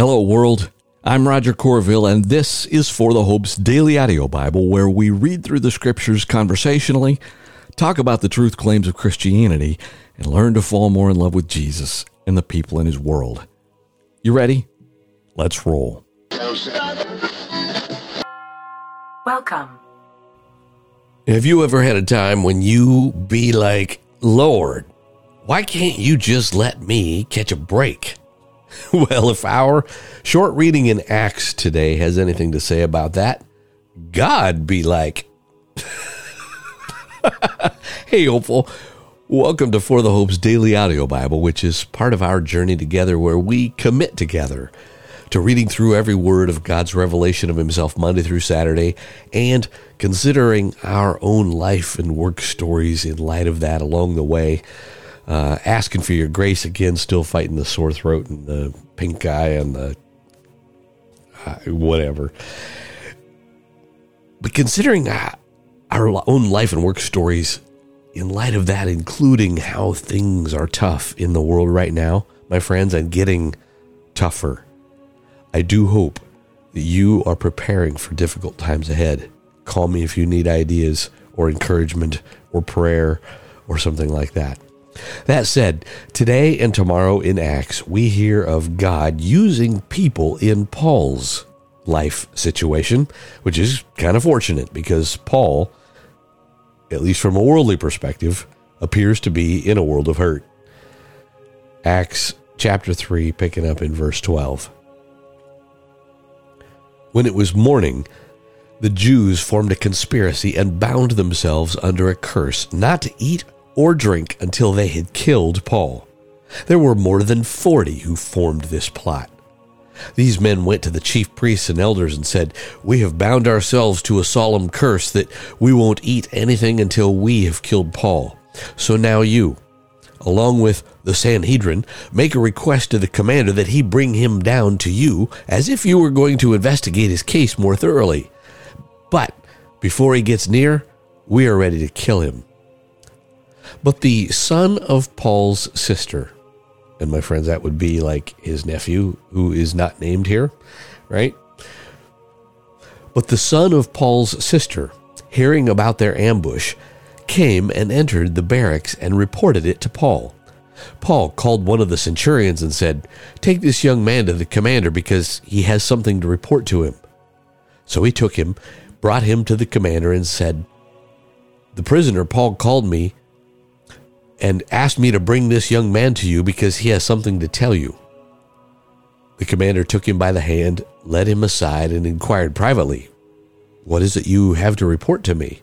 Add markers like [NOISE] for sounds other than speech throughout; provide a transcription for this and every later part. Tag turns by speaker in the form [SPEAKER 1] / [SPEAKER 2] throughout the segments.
[SPEAKER 1] Hello, world. I'm Roger Corville, and this is For the Hope's Daily Audio Bible, where we read through the scriptures conversationally, talk about the truth claims of Christianity, and learn to fall more in love with Jesus and the people in his world. You ready? Let's roll.
[SPEAKER 2] Welcome.
[SPEAKER 3] Have you ever had a time when you be like, Lord, why can't you just let me catch a break? [LAUGHS] well, if our short reading in Acts today has anything to say about that, God be like, [LAUGHS] hey, hopeful. Welcome to For the Hope's Daily Audio Bible, which is part of our journey together where we commit together to reading through every word of God's revelation of Himself Monday through Saturday and considering our own life and work stories in light of that along the way. Uh, asking for your grace again, still fighting the sore throat and the pink eye and the uh, whatever. But considering uh, our own life and work stories in light of that, including how things are tough in the world right now, my friends, and getting tougher, I do hope that you are preparing for difficult times ahead. Call me if you need ideas or encouragement or prayer or something like that. That said, today and tomorrow in Acts, we hear of God using people in Paul's life situation, which is kind of fortunate because Paul, at least from a worldly perspective, appears to be in a world of hurt. Acts chapter 3, picking up in verse 12. When it was morning, the Jews formed a conspiracy and bound themselves under a curse not to eat or drink until they had killed Paul. There were more than forty who formed this plot. These men went to the chief priests and elders and said, We have bound ourselves to a solemn curse that we won't eat anything until we have killed Paul. So now you, along with the Sanhedrin, make a request to the commander that he bring him down to you as if you were going to investigate his case more thoroughly. But before he gets near, we are ready to kill him. But the son of Paul's sister, and my friends, that would be like his nephew, who is not named here, right? But the son of Paul's sister, hearing about their ambush, came and entered the barracks and reported it to Paul. Paul called one of the centurions and said, Take this young man to the commander because he has something to report to him. So he took him, brought him to the commander, and said, The prisoner Paul called me and asked me to bring this young man to you because he has something to tell you. The commander took him by the hand, led him aside, and inquired privately, What is it you have to report to me?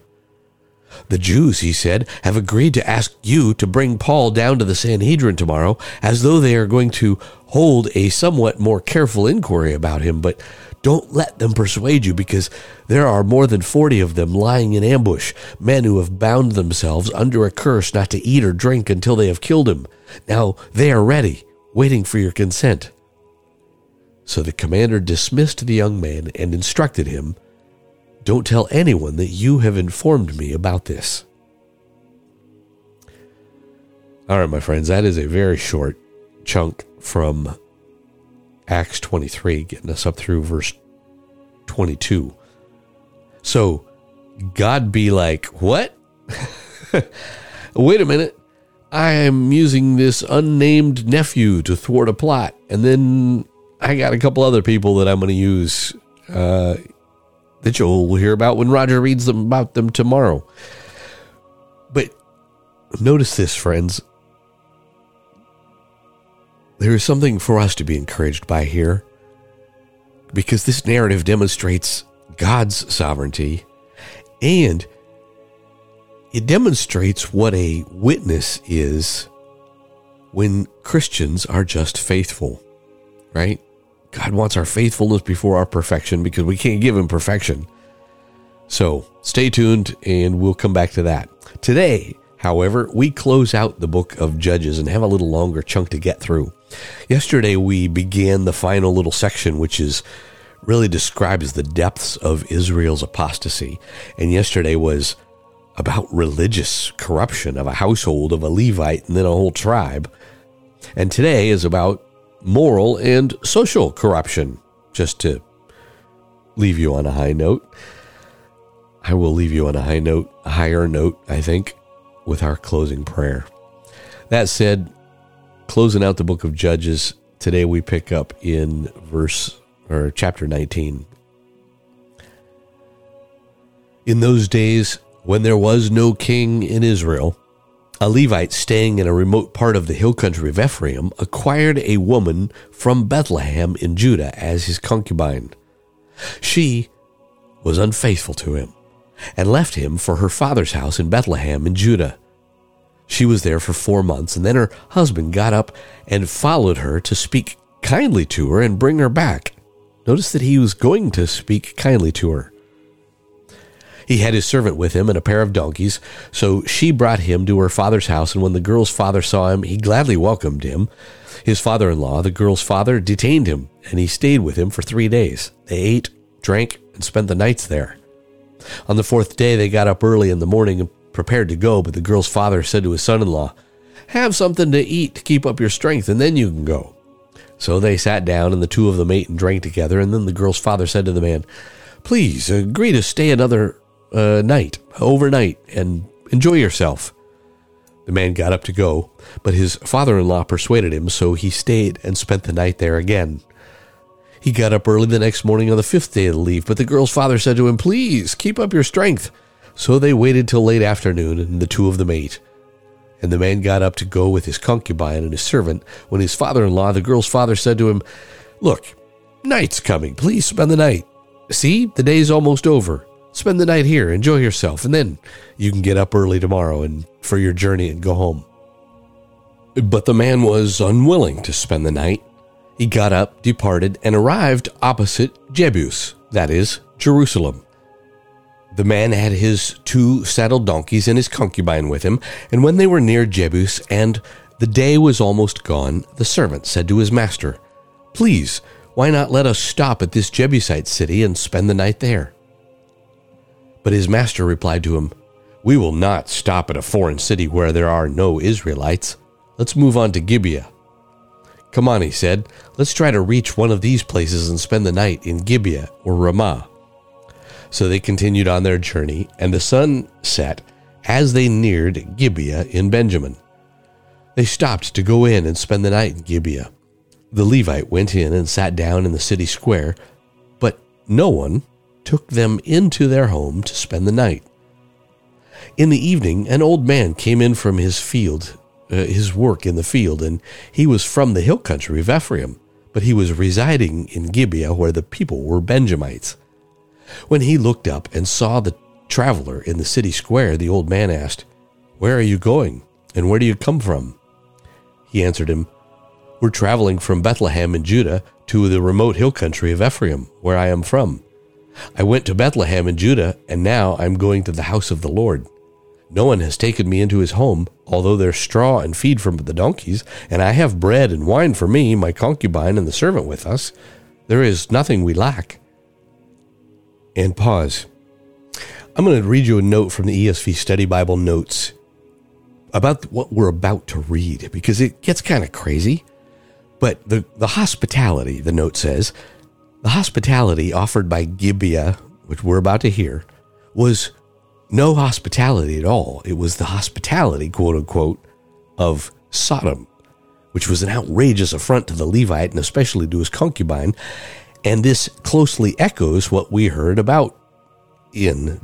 [SPEAKER 3] The Jews, he said, have agreed to ask you to bring Paul down to the Sanhedrin tomorrow, as though they are going to hold a somewhat more careful inquiry about him, but don't let them persuade you because there are more than 40 of them lying in ambush, men who have bound themselves under a curse not to eat or drink until they have killed him. Now they are ready, waiting for your consent. So the commander dismissed the young man and instructed him Don't tell anyone that you have informed me about this. All right, my friends, that is a very short chunk from Acts 23, getting us up through verse 22. So, God be like, What? [LAUGHS] Wait a minute. I am using this unnamed nephew to thwart a plot. And then I got a couple other people that I'm going to use uh, that you'll hear about when Roger reads them about them tomorrow. But notice this, friends. There is something for us to be encouraged by here because this narrative demonstrates God's sovereignty and it demonstrates what a witness is when Christians are just faithful, right? God wants our faithfulness before our perfection because we can't give him perfection. So stay tuned and we'll come back to that. Today, however, we close out the book of Judges and have a little longer chunk to get through. Yesterday, we began the final little section, which is really describes the depths of Israel's apostasy. And yesterday was about religious corruption of a household, of a Levite, and then a whole tribe. And today is about moral and social corruption. Just to leave you on a high note. I will leave you on a high note, a higher note, I think, with our closing prayer. That said, closing out the book of Judges, today we pick up in verse or chapter 19. In those days, when there was no king in Israel, a Levite staying in a remote part of the hill country of Ephraim acquired a woman from Bethlehem in Judah as his concubine. She was unfaithful to him and left him for her father's house in Bethlehem in Judah. She was there for four months, and then her husband got up and followed her to speak kindly to her and bring her back. Notice that he was going to speak kindly to her. He had his servant with him and a pair of donkeys, so she brought him to her father's house, and when the girl's father saw him, he gladly welcomed him. His father in law, the girl's father, detained him, and he stayed with him for three days. They ate, drank, and spent the nights there. On the fourth day, they got up early in the morning and prepared to go, but the girl's father said to his son in law, Have something to eat to keep up your strength, and then you can go. So they sat down, and the two of them ate and drank together. And then the girl's father said to the man, Please agree to stay another uh, night, overnight, and enjoy yourself. The man got up to go, but his father in law persuaded him, so he stayed and spent the night there again. He got up early the next morning on the fifth day of the leave, but the girl's father said to him, Please keep up your strength. So they waited till late afternoon, and the two of them ate. And the man got up to go with his concubine and his servant. When his father in law, the girl's father, said to him, Look, night's coming. Please spend the night. See, the day's almost over. Spend the night here, enjoy yourself, and then you can get up early tomorrow and for your journey and go home. But the man was unwilling to spend the night. He got up, departed, and arrived opposite Jebus, that is, Jerusalem. The man had his two saddled donkeys and his concubine with him, and when they were near Jebus and the day was almost gone, the servant said to his master, Please, why not let us stop at this Jebusite city and spend the night there? But his master replied to him, We will not stop at a foreign city where there are no Israelites. Let's move on to Gibeah. Come on, he said. Let's try to reach one of these places and spend the night in Gibeah or Ramah. So they continued on their journey, and the sun set as they neared Gibeah in Benjamin. They stopped to go in and spend the night in Gibeah. The Levite went in and sat down in the city square, but no one took them into their home to spend the night. In the evening, an old man came in from his field, uh, his work in the field, and he was from the hill country of Ephraim, but he was residing in Gibeah where the people were Benjamites. When he looked up and saw the traveler in the city square, the old man asked, Where are you going, and where do you come from? He answered him, We're traveling from Bethlehem in Judah to the remote hill country of Ephraim, where I am from. I went to Bethlehem in Judah, and now I'm going to the house of the Lord. No one has taken me into his home, although there's straw and feed from the donkeys, and I have bread and wine for me, my concubine, and the servant with us. There is nothing we lack. And pause. I'm going to read you a note from the ESV Study Bible Notes about what we're about to read because it gets kind of crazy. But the, the hospitality, the note says, the hospitality offered by Gibeah, which we're about to hear, was no hospitality at all. It was the hospitality, quote unquote, of Sodom, which was an outrageous affront to the Levite and especially to his concubine. And this closely echoes what we heard about in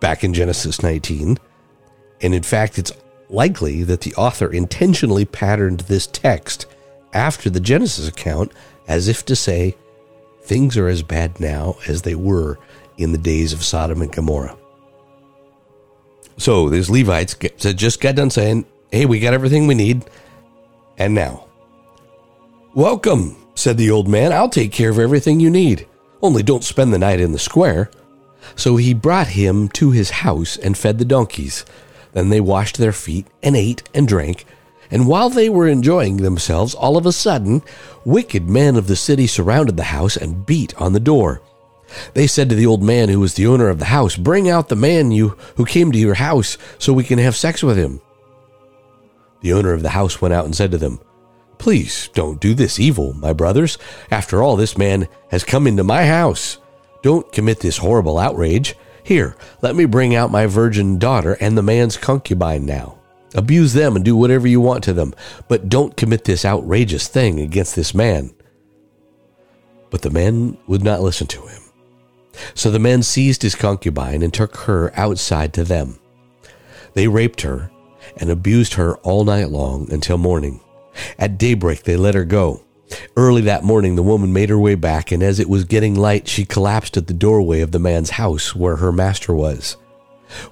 [SPEAKER 3] back in Genesis 19. And in fact, it's likely that the author intentionally patterned this text after the Genesis account as if to say, things are as bad now as they were in the days of Sodom and Gomorrah. So these Levites get, just got done saying, Hey, we got everything we need. And now, welcome, said the old man. I'll take care of everything you need. Only don't spend the night in the square. So he brought him to his house and fed the donkeys. Then they washed their feet and ate and drank. And while they were enjoying themselves, all of a sudden, wicked men of the city surrounded the house and beat on the door. They said to the old man who was the owner of the house, Bring out the man you who came to your house so we can have sex with him. The owner of the house went out and said to them, Please don't do this evil, my brothers. After all, this man has come into my house. Don't commit this horrible outrage. Here, let me bring out my virgin daughter and the man's concubine now. Abuse them and do whatever you want to them, but don't commit this outrageous thing against this man. But the men would not listen to him. So the men seized his concubine and took her outside to them. They raped her and abused her all night long until morning. At daybreak, they let her go. Early that morning, the woman made her way back, and as it was getting light, she collapsed at the doorway of the man's house where her master was.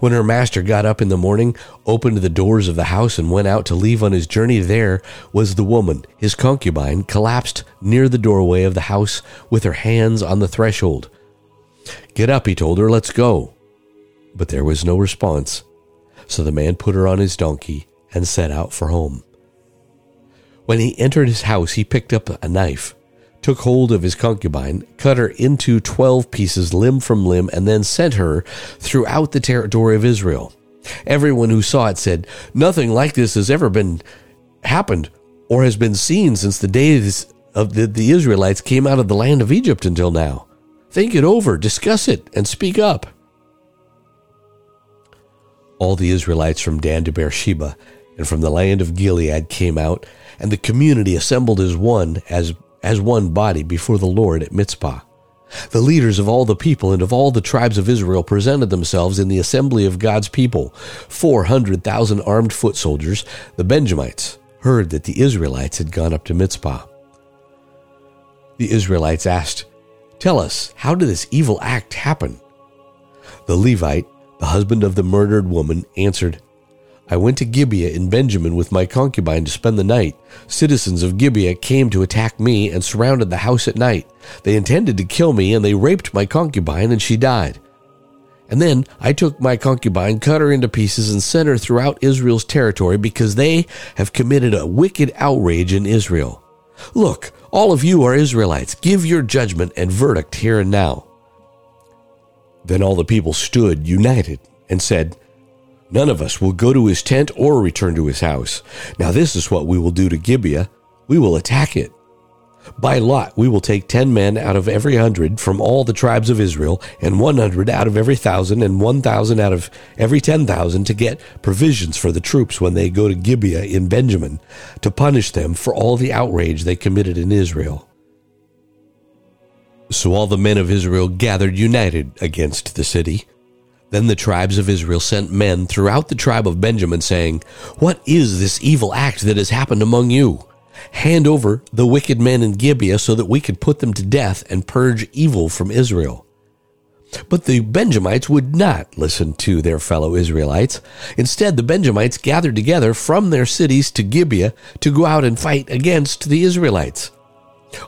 [SPEAKER 3] When her master got up in the morning, opened the doors of the house, and went out to leave on his journey, there was the woman, his concubine, collapsed near the doorway of the house with her hands on the threshold. Get up, he told her, let's go. But there was no response. So the man put her on his donkey and set out for home. When he entered his house, he picked up a knife, took hold of his concubine, cut her into twelve pieces, limb from limb, and then sent her throughout the territory of Israel. Everyone who saw it said, Nothing like this has ever been happened or has been seen since the days of the, the Israelites came out of the land of Egypt until now. Think it over, discuss it, and speak up. All the Israelites from Dan to Beersheba and from the land of Gilead came out, and the community assembled as one, as, as one body before the Lord at Mizpah. The leaders of all the people and of all the tribes of Israel presented themselves in the assembly of God's people. Four hundred thousand armed foot soldiers, the Benjamites, heard that the Israelites had gone up to Mizpah. The Israelites asked, Tell us, how did this evil act happen? The Levite, the husband of the murdered woman, answered, I went to Gibeah in Benjamin with my concubine to spend the night. Citizens of Gibeah came to attack me and surrounded the house at night. They intended to kill me, and they raped my concubine, and she died. And then I took my concubine, cut her into pieces, and sent her throughout Israel's territory because they have committed a wicked outrage in Israel. Look, all of you are Israelites. Give your judgment and verdict here and now. Then all the people stood united and said, None of us will go to his tent or return to his house. Now, this is what we will do to Gibeah we will attack it. By lot, we will take ten men out of every hundred from all the tribes of Israel, and one hundred out of every thousand, and one thousand out of every ten thousand to get provisions for the troops when they go to Gibeah in Benjamin, to punish them for all the outrage they committed in Israel. So all the men of Israel gathered united against the city. Then the tribes of Israel sent men throughout the tribe of Benjamin, saying, What is this evil act that has happened among you? Hand over the wicked men in Gibeah so that we could put them to death and purge evil from Israel. But the Benjamites would not listen to their fellow Israelites. Instead, the Benjamites gathered together from their cities to Gibeah to go out and fight against the Israelites.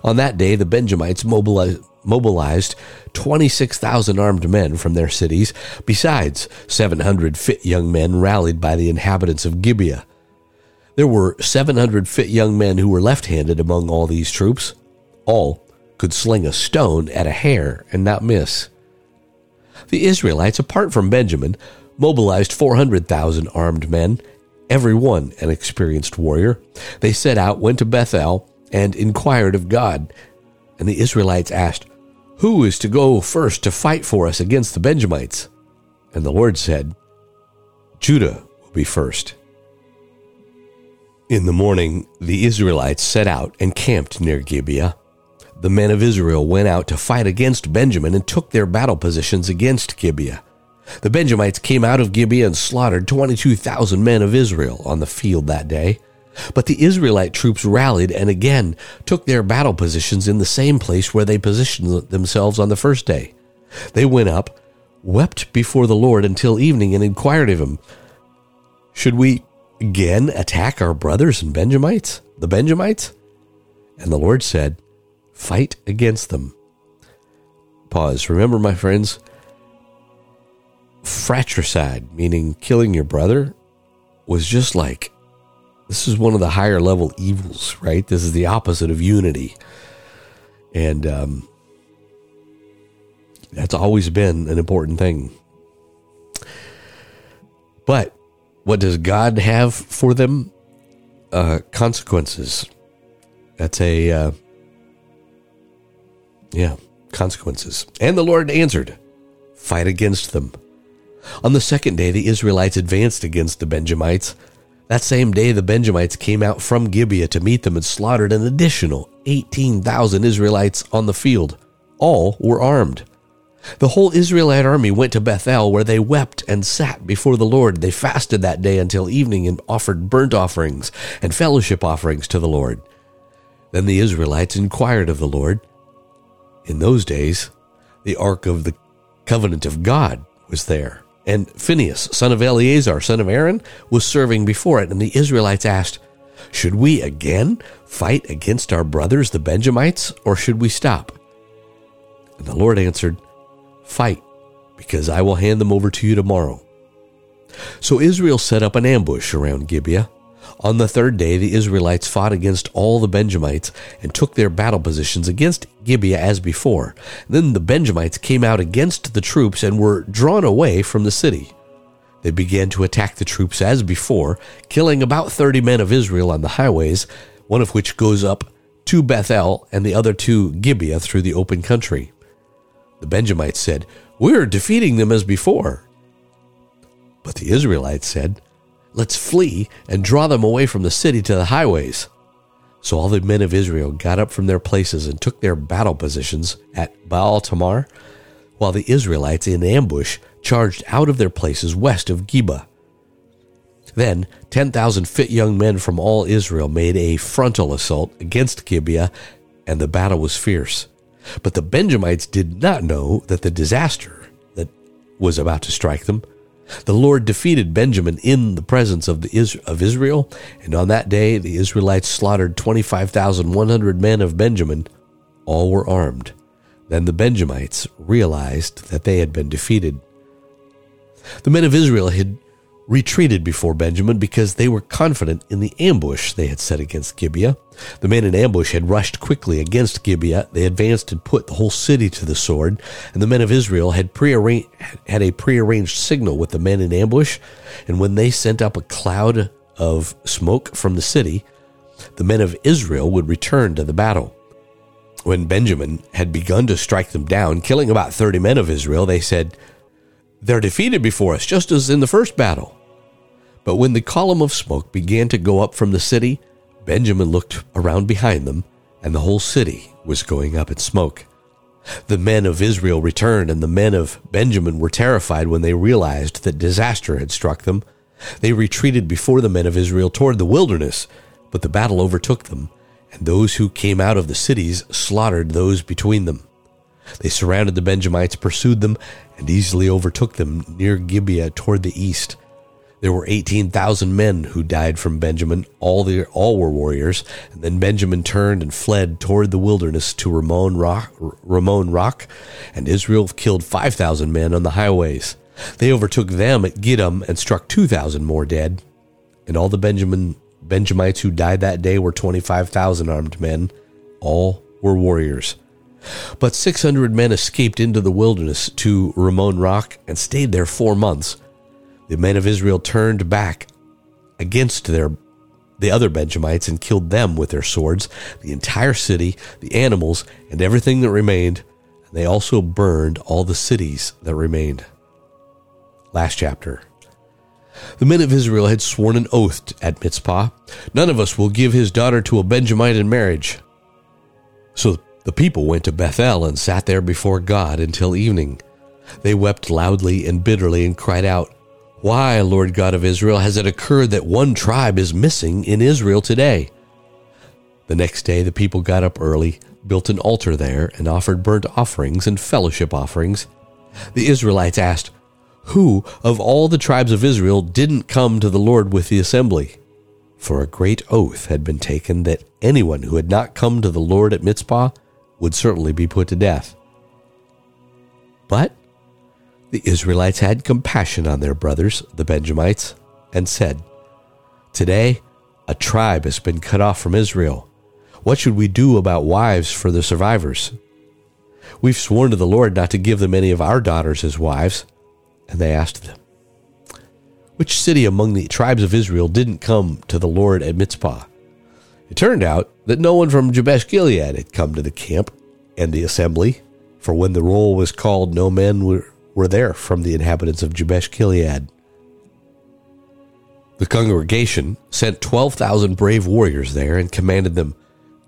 [SPEAKER 3] On that day, the Benjamites mobilized, mobilized 26,000 armed men from their cities, besides 700 fit young men rallied by the inhabitants of Gibeah. There were 700 fit young men who were left handed among all these troops. All could sling a stone at a hare and not miss. The Israelites, apart from Benjamin, mobilized 400,000 armed men, every one an experienced warrior. They set out, went to Bethel, and inquired of God. And the Israelites asked, Who is to go first to fight for us against the Benjamites? And the Lord said, Judah will be first. In the morning, the Israelites set out and camped near Gibeah. The men of Israel went out to fight against Benjamin and took their battle positions against Gibeah. The Benjamites came out of Gibeah and slaughtered 22,000 men of Israel on the field that day. But the Israelite troops rallied and again took their battle positions in the same place where they positioned themselves on the first day. They went up, wept before the Lord until evening, and inquired of him, Should we again attack our brothers and Benjamites, the Benjamites? And the Lord said, Fight against them. Pause. Remember, my friends, fratricide, meaning killing your brother, was just like this is one of the higher level evils, right? This is the opposite of unity. And um, that's always been an important thing. But what does God have for them? Uh, consequences. That's a, uh, yeah, consequences. And the Lord answered, Fight against them. On the second day, the Israelites advanced against the Benjamites. That same day, the Benjamites came out from Gibeah to meet them and slaughtered an additional 18,000 Israelites on the field. All were armed. The whole Israelite army went to Bethel, where they wept and sat before the Lord. They fasted that day until evening and offered burnt offerings and fellowship offerings to the Lord. Then the Israelites inquired of the Lord. In those days, the ark of the covenant of God was there and Phinehas, son of Eleazar, son of Aaron, was serving before it. And the Israelites asked, Should we again fight against our brothers, the Benjamites, or should we stop? And the Lord answered, Fight, because I will hand them over to you tomorrow. So Israel set up an ambush around Gibeah on the third day, the Israelites fought against all the Benjamites and took their battle positions against Gibeah as before. Then the Benjamites came out against the troops and were drawn away from the city. They began to attack the troops as before, killing about 30 men of Israel on the highways, one of which goes up to Bethel and the other to Gibeah through the open country. The Benjamites said, We're defeating them as before. But the Israelites said, Let's flee and draw them away from the city to the highways. So all the men of Israel got up from their places and took their battle positions at Baal Tamar, while the Israelites in ambush charged out of their places west of Geba. Then 10,000 fit young men from all Israel made a frontal assault against Gibeah, and the battle was fierce. But the Benjamites did not know that the disaster that was about to strike them the Lord defeated Benjamin in the presence of, the of Israel, and on that day the Israelites slaughtered 25,100 men of Benjamin. All were armed. Then the Benjamites realized that they had been defeated. The men of Israel had retreated before Benjamin because they were confident in the ambush they had set against Gibeah. The men in ambush had rushed quickly against Gibeah. They advanced and put the whole city to the sword, and the men of Israel had prearranged had a prearranged signal with the men in ambush, and when they sent up a cloud of smoke from the city, the men of Israel would return to the battle. When Benjamin had begun to strike them down, killing about 30 men of Israel, they said, they're defeated before us, just as in the first battle. But when the column of smoke began to go up from the city, Benjamin looked around behind them, and the whole city was going up in smoke. The men of Israel returned, and the men of Benjamin were terrified when they realized that disaster had struck them. They retreated before the men of Israel toward the wilderness, but the battle overtook them, and those who came out of the cities slaughtered those between them. They surrounded the Benjamites, pursued them, and easily overtook them near Gibeah toward the east. There were 18,000 men who died from Benjamin. All, the, all were warriors. And then Benjamin turned and fled toward the wilderness to Ramon Rock, Rimmon Rock, and Israel killed 5,000 men on the highways. They overtook them at Gidom and struck 2,000 more dead. And all the Benjamin, Benjamites who died that day were 25,000 armed men. All were warriors. But 600 men escaped into the wilderness to Ramon Rock and stayed there four months. The men of Israel turned back against their the other Benjamites and killed them with their swords, the entire city, the animals, and everything that remained. And they also burned all the cities that remained. Last chapter. The men of Israel had sworn an oath at Mizpah None of us will give his daughter to a Benjamite in marriage. So the people went to Bethel and sat there before God until evening. They wept loudly and bitterly and cried out, Why, Lord God of Israel, has it occurred that one tribe is missing in Israel today? The next day the people got up early, built an altar there, and offered burnt offerings and fellowship offerings. The Israelites asked, Who of all the tribes of Israel didn't come to the Lord with the assembly? For a great oath had been taken that anyone who had not come to the Lord at Mizpah would certainly be put to death. But the Israelites had compassion on their brothers, the Benjamites, and said, Today a tribe has been cut off from Israel. What should we do about wives for the survivors? We've sworn to the Lord not to give them any of our daughters as wives. And they asked them, Which city among the tribes of Israel didn't come to the Lord at Mizpah? It turned out that no one from Jabesh Gilead had come to the camp and the assembly, for when the roll was called, no men were, were there from the inhabitants of Jabesh Gilead. The congregation sent 12,000 brave warriors there and commanded them,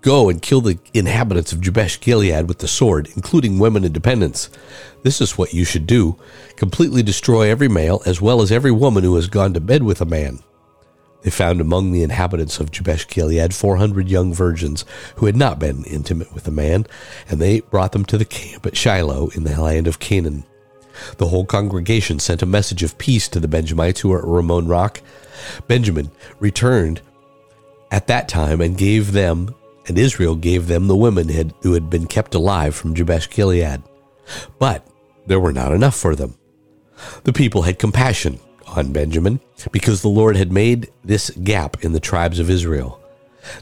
[SPEAKER 3] Go and kill the inhabitants of Jabesh Gilead with the sword, including women and dependents. This is what you should do completely destroy every male as well as every woman who has gone to bed with a man. They found among the inhabitants of Jabesh Gilead 400 young virgins who had not been intimate with a man, and they brought them to the camp at Shiloh in the land of Canaan. The whole congregation sent a message of peace to the Benjamites who were at Ramon Rock. Benjamin returned at that time and gave them, and Israel gave them the women who had been kept alive from Jabesh Gilead. But there were not enough for them. The people had compassion on Benjamin because the Lord had made this gap in the tribes of Israel.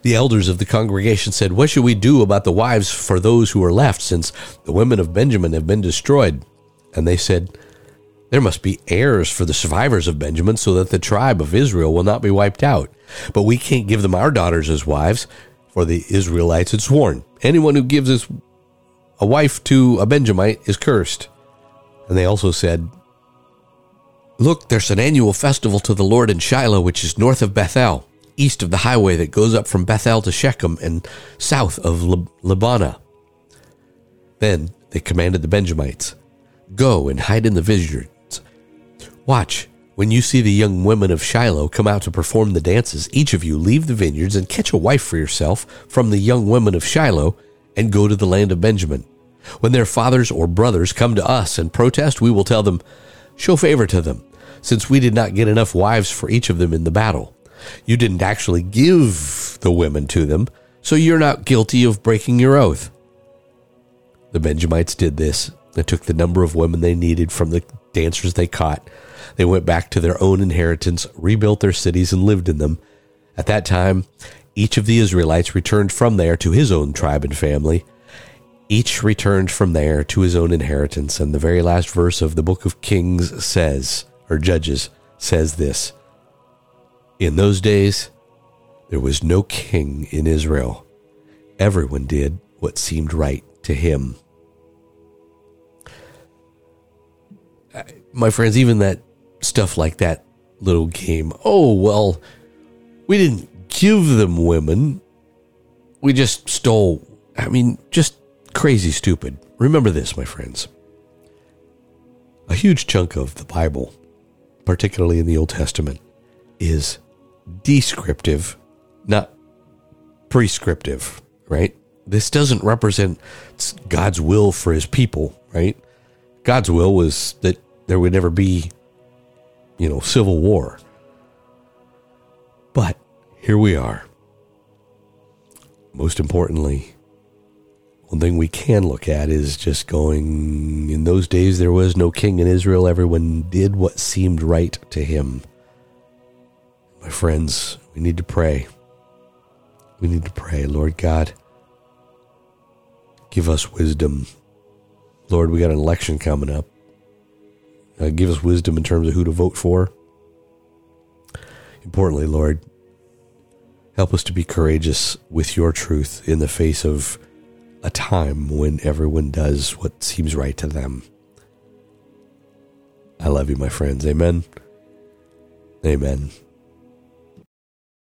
[SPEAKER 3] The elders of the congregation said, What should we do about the wives for those who are left, since the women of Benjamin have been destroyed? And they said, There must be heirs for the survivors of Benjamin, so that the tribe of Israel will not be wiped out. But we can't give them our daughters as wives, for the Israelites had sworn, Anyone who gives us a wife to a Benjamite is cursed. And they also said, Look, there's an annual festival to the Lord in Shiloh, which is north of Bethel, east of the highway that goes up from Bethel to Shechem, and south of Lebonah. Then they commanded the Benjamites, Go and hide in the vineyards. Watch, when you see the young women of Shiloh come out to perform the dances, each of you leave the vineyards and catch a wife for yourself from the young women of Shiloh and go to the land of Benjamin. When their fathers or brothers come to us and protest, we will tell them, Show favor to them, since we did not get enough wives for each of them in the battle. You didn't actually give the women to them, so you're not guilty of breaking your oath. The Benjamites did this. They took the number of women they needed from the dancers they caught. They went back to their own inheritance, rebuilt their cities, and lived in them. At that time, each of the Israelites returned from there to his own tribe and family. Each returned from there to his own inheritance. And the very last verse of the book of Kings says, or Judges says this In those days, there was no king in Israel. Everyone did what seemed right to him. My friends, even that stuff like that little game, oh, well, we didn't give them women. We just stole. I mean, just crazy stupid. Remember this, my friends. A huge chunk of the Bible, particularly in the Old Testament, is descriptive, not prescriptive, right? This doesn't represent God's will for his people, right? God's will was that there would never be, you know, civil war. But here we are. Most importantly, one thing we can look at is just going, in those days there was no king in Israel. Everyone did what seemed right to him. My friends, we need to pray. We need to pray, Lord God, give us wisdom. Lord, we got an election coming up. Uh, give us wisdom in terms of who to vote for. Importantly, Lord, help us to be courageous with your truth in the face of a time when everyone does what seems right to them. I love you, my friends. Amen. Amen.